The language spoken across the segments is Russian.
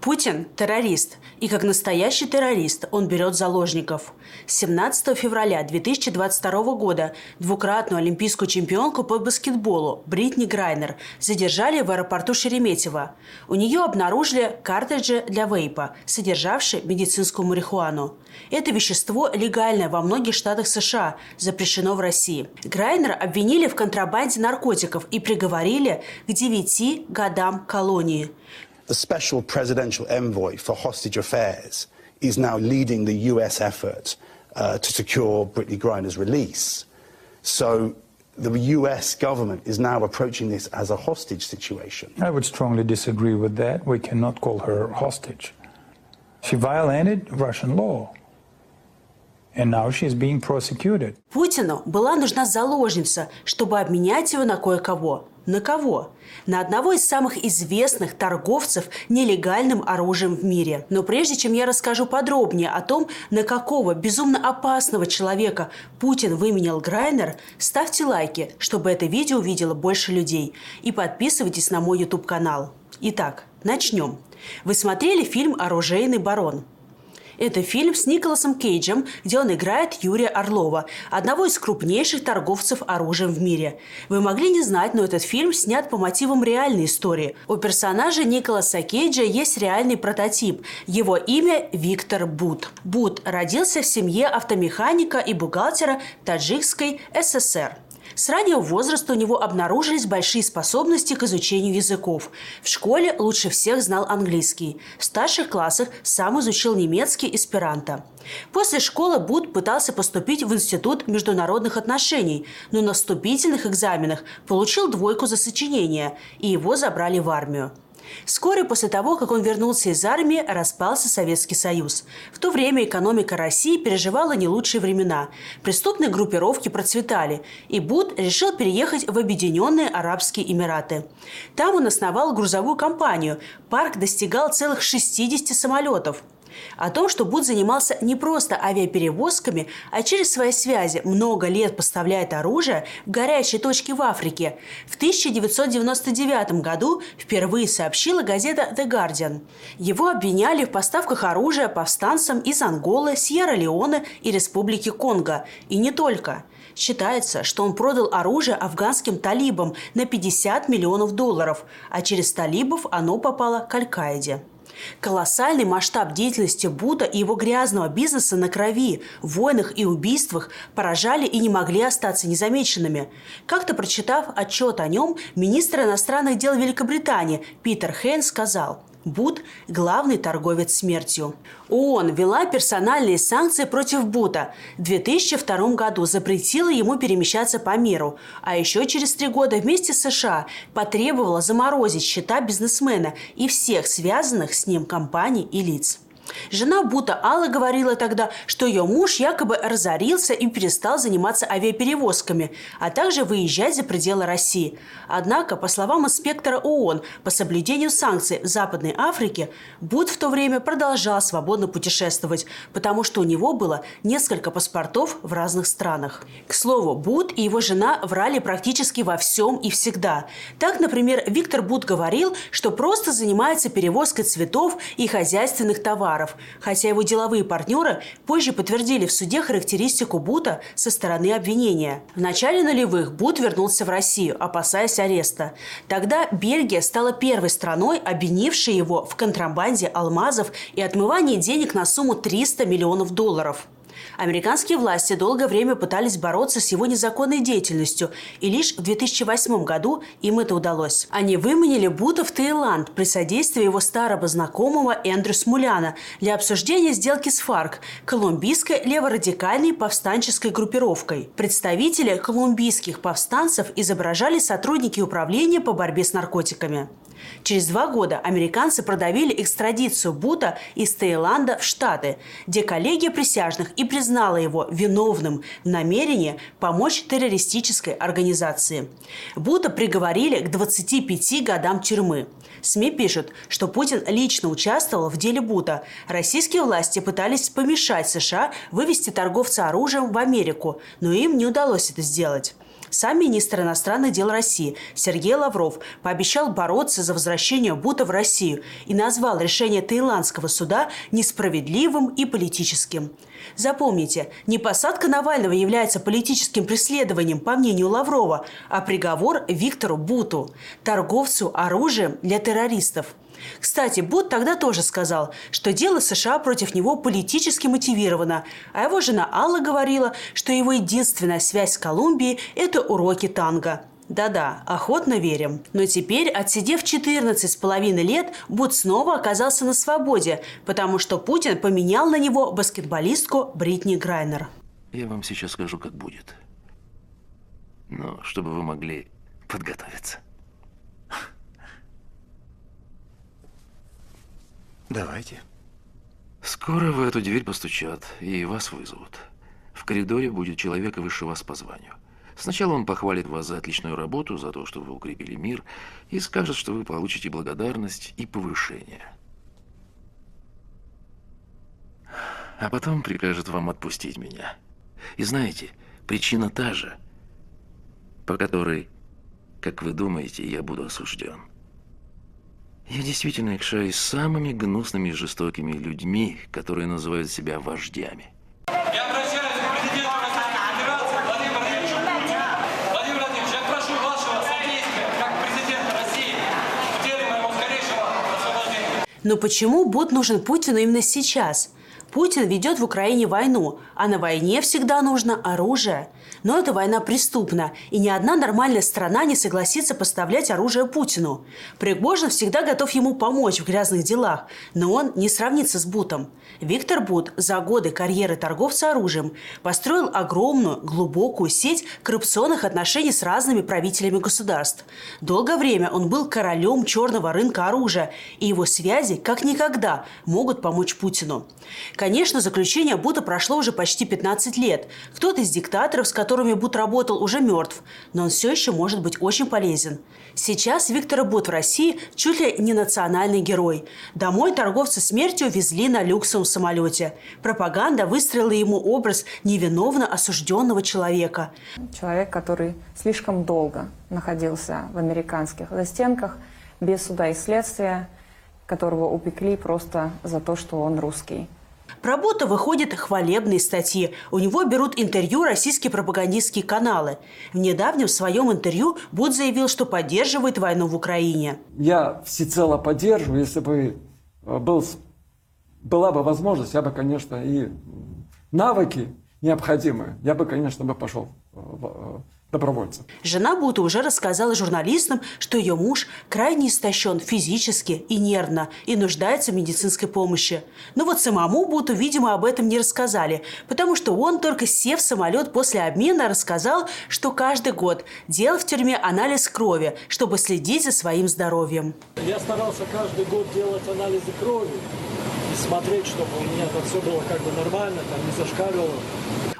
Путин – террорист, и как настоящий террорист он берет заложников. 17 февраля 2022 года двукратную олимпийскую чемпионку по баскетболу Бритни Грайнер задержали в аэропорту Шереметьево. У нее обнаружили картриджи для вейпа, содержавшие медицинскую марихуану. Это вещество легальное во многих штатах США, запрещено в России. Грайнер обвинили в контрабанде наркотиков и приговорили к 9 годам колонии. the special presidential envoy for hostage affairs is now leading the US effort uh, to secure Brittany Griner's release. So the US government is now approaching this as a hostage situation. I would strongly disagree with that. We cannot call her hostage. She violated Russian law. And now she's being prosecuted. Путину была нужна заложница, чтобы обменять его на кое-кого. На кого? На одного из самых известных торговцев нелегальным оружием в мире. Но прежде чем я расскажу подробнее о том, на какого безумно опасного человека Путин выменял Грайнер, ставьте лайки, чтобы это видео увидело больше людей. И подписывайтесь на мой YouTube-канал. Итак, начнем. Вы смотрели фильм «Оружейный барон»? Это фильм с Николасом Кейджем, где он играет Юрия Орлова, одного из крупнейших торговцев оружием в мире. Вы могли не знать, но этот фильм снят по мотивам реальной истории. У персонажа Николаса Кейджа есть реальный прототип. Его имя Виктор Бут. Бут родился в семье автомеханика и бухгалтера Таджикской ССР. С раннего возраста у него обнаружились большие способности к изучению языков. В школе лучше всех знал английский. В старших классах сам изучил немецкий эсперанто. После школы Буд пытался поступить в Институт международных отношений, но на вступительных экзаменах получил двойку за сочинение, и его забрали в армию. Вскоре после того, как он вернулся из армии, распался Советский Союз. В то время экономика России переживала не лучшие времена. Преступные группировки процветали, и Буд решил переехать в Объединенные Арабские Эмираты. Там он основал грузовую компанию. Парк достигал целых 60 самолетов. О том, что Буд занимался не просто авиаперевозками, а через свои связи много лет поставляет оружие в горячие точки в Африке. В 1999 году впервые сообщила газета «The Guardian». Его обвиняли в поставках оружия повстанцам из Анголы, Сьерра-Леоне и Республики Конго. И не только. Считается, что он продал оружие афганским талибам на 50 миллионов долларов, а через талибов оно попало к Аль-Каиде. Колоссальный масштаб деятельности Буда и его грязного бизнеса на крови, войнах и убийствах поражали и не могли остаться незамеченными. Как-то прочитав отчет о нем, министр иностранных дел Великобритании Питер Хейн сказал – Бут – главный торговец смертью. ООН ввела персональные санкции против Бута. В 2002 году запретила ему перемещаться по миру. А еще через три года вместе с США потребовала заморозить счета бизнесмена и всех связанных с ним компаний и лиц. Жена Бута Алла говорила тогда, что ее муж якобы разорился и перестал заниматься авиаперевозками, а также выезжать за пределы России. Однако, по словам инспектора ООН по соблюдению санкций в Западной Африке, Бут в то время продолжал свободно путешествовать, потому что у него было несколько паспортов в разных странах. К слову, Бут и его жена врали практически во всем и всегда. Так, например, Виктор Бут говорил, что просто занимается перевозкой цветов и хозяйственных товаров, товаров, хотя его деловые партнеры позже подтвердили в суде характеристику Бута со стороны обвинения. В начале нулевых Бут вернулся в Россию, опасаясь ареста. Тогда Бельгия стала первой страной, обвинившей его в контрабанде алмазов и отмывании денег на сумму 300 миллионов долларов. Американские власти долгое время пытались бороться с его незаконной деятельностью, и лишь в 2008 году им это удалось. Они выманили Бута в Таиланд при содействии его старого знакомого Эндрю Смуляна для обсуждения сделки с ФАРК, колумбийской леворадикальной повстанческой группировкой. Представители колумбийских повстанцев изображали сотрудники управления по борьбе с наркотиками. Через два года американцы продавили экстрадицию Бута из Таиланда в Штаты, где коллегия присяжных и признала его виновным в намерении помочь террористической организации. Бута приговорили к 25 годам тюрьмы. СМИ пишут, что Путин лично участвовал в деле Бута. Российские власти пытались помешать США вывести торговца оружием в Америку, но им не удалось это сделать. Сам министр иностранных дел России Сергей Лавров пообещал бороться за возвращение Бута в Россию и назвал решение таиландского суда несправедливым и политическим. Запомните, не посадка Навального является политическим преследованием, по мнению Лаврова, а приговор Виктору Буту, торговцу оружием для террористов. Кстати, Бут тогда тоже сказал, что дело США против него политически мотивировано, а его жена Алла говорила, что его единственная связь с Колумбией – это уроки танго. Да-да, охотно верим. Но теперь, отсидев 14 с половиной лет, Бут снова оказался на свободе, потому что Путин поменял на него баскетболистку Бритни Грайнер. Я вам сейчас скажу, как будет. Но чтобы вы могли подготовиться. Давайте. Скоро в эту дверь постучат, и вас вызовут. В коридоре будет человек выше вас по званию. Сначала он похвалит вас за отличную работу, за то, что вы укрепили мир, и скажет, что вы получите благодарность и повышение. А потом прикажет вам отпустить меня. И знаете, причина та же, по которой, как вы думаете, я буду осужден. Я действительно икшаюсь с самыми гнусными и жестокими людьми, которые называют себя вождями. Я обращаюсь к президенту Российской Федерации Владимиру Владимировичу Путину. Владимир Владимирович, я прошу вашего содействия как президента России в деле моего скорейшего освобождения. Но почему Бут нужен Путину именно сейчас? Путин ведет в Украине войну, а на войне всегда нужно оружие. Но эта война преступна, и ни одна нормальная страна не согласится поставлять оружие Путину. Пригожин всегда готов ему помочь в грязных делах, но он не сравнится с Бутом. Виктор Бут за годы карьеры торговца оружием построил огромную, глубокую сеть коррупционных отношений с разными правителями государств. Долгое время он был королем черного рынка оружия, и его связи, как никогда, могут помочь Путину. Конечно, заключение Бута прошло уже почти 15 лет. Кто-то из диктаторов, с которыми Бут работал, уже мертв, но он все еще может быть очень полезен. Сейчас Виктор Бут в России чуть ли не национальный герой. Домой торговца смертью везли на люксовом самолете. Пропаганда выстроила ему образ невиновно осужденного человека. Человек, который слишком долго находился в американских застенках, без суда и следствия, которого упекли просто за то, что он русский. Про Бута выходят хвалебные статьи. У него берут интервью российские пропагандистские каналы. В недавнем своем интервью Бут заявил, что поддерживает войну в Украине. Я всецело поддерживаю, если бы э, был, была бы возможность, я бы, конечно, и навыки необходимые, я бы, конечно, бы пошел в, э, добровольцем. Жена Бута уже рассказала журналистам, что ее муж крайне истощен физически и нервно и нуждается в медицинской помощи. Но вот самому Буту, видимо, об этом не рассказали, потому что он, только сев в самолет после обмена, рассказал, что каждый год делал в тюрьме анализ крови, чтобы следить за своим здоровьем. Я старался каждый год делать анализы крови и смотреть, чтобы у меня там все было как бы нормально, там не зашкаливало.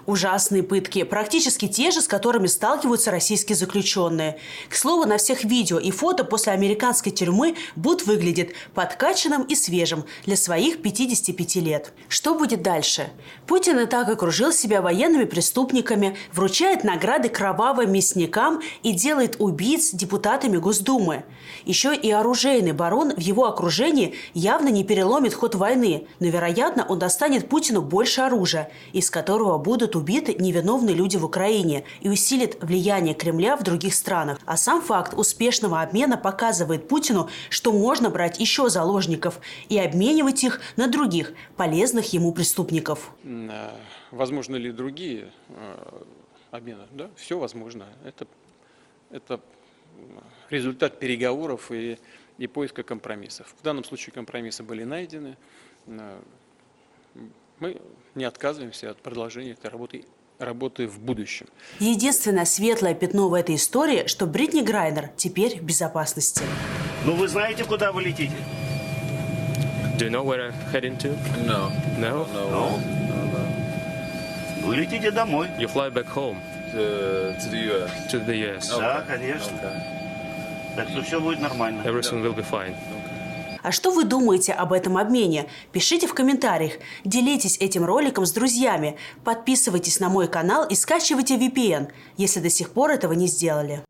Ужасные пытки, практически те же, с которыми сталкиваются российские заключенные. К слову, на всех видео и фото после американской тюрьмы Бут выглядит подкачанным и свежим для своих 55 лет. Что будет дальше? Путин и так окружил себя военными преступниками, вручает награды кровавым мясникам и делает убийц депутатами Госдумы. Еще и оружейный барон в его окружении явно не переломит ход войны, но, вероятно, он достанет Путину больше оружия, из которого будут убиты невиновные люди в Украине и усилит влияние Кремля в других странах. А сам факт успешного обмена показывает Путину, что можно брать еще заложников и обменивать их на других, полезных ему преступников. Возможно ли другие э, обмены? Да, все возможно. Это, это результат переговоров и, и поиска компромиссов. В данном случае компромиссы были найдены. Э, Мы не отказываемся от продолжения этой работы работы в будущем. Единственное светлое пятно в этой истории, что Бритни Грайнер теперь в безопасности. Ну вы знаете, куда вы летите? Do you know where I'm heading to? No. No? Ну, вы летите домой. You fly back home To, to the US. to the US. Да, конечно. Так что все будет нормально. Everything will be fine. А что вы думаете об этом обмене? Пишите в комментариях, делитесь этим роликом с друзьями, подписывайтесь на мой канал и скачивайте VPN, если до сих пор этого не сделали.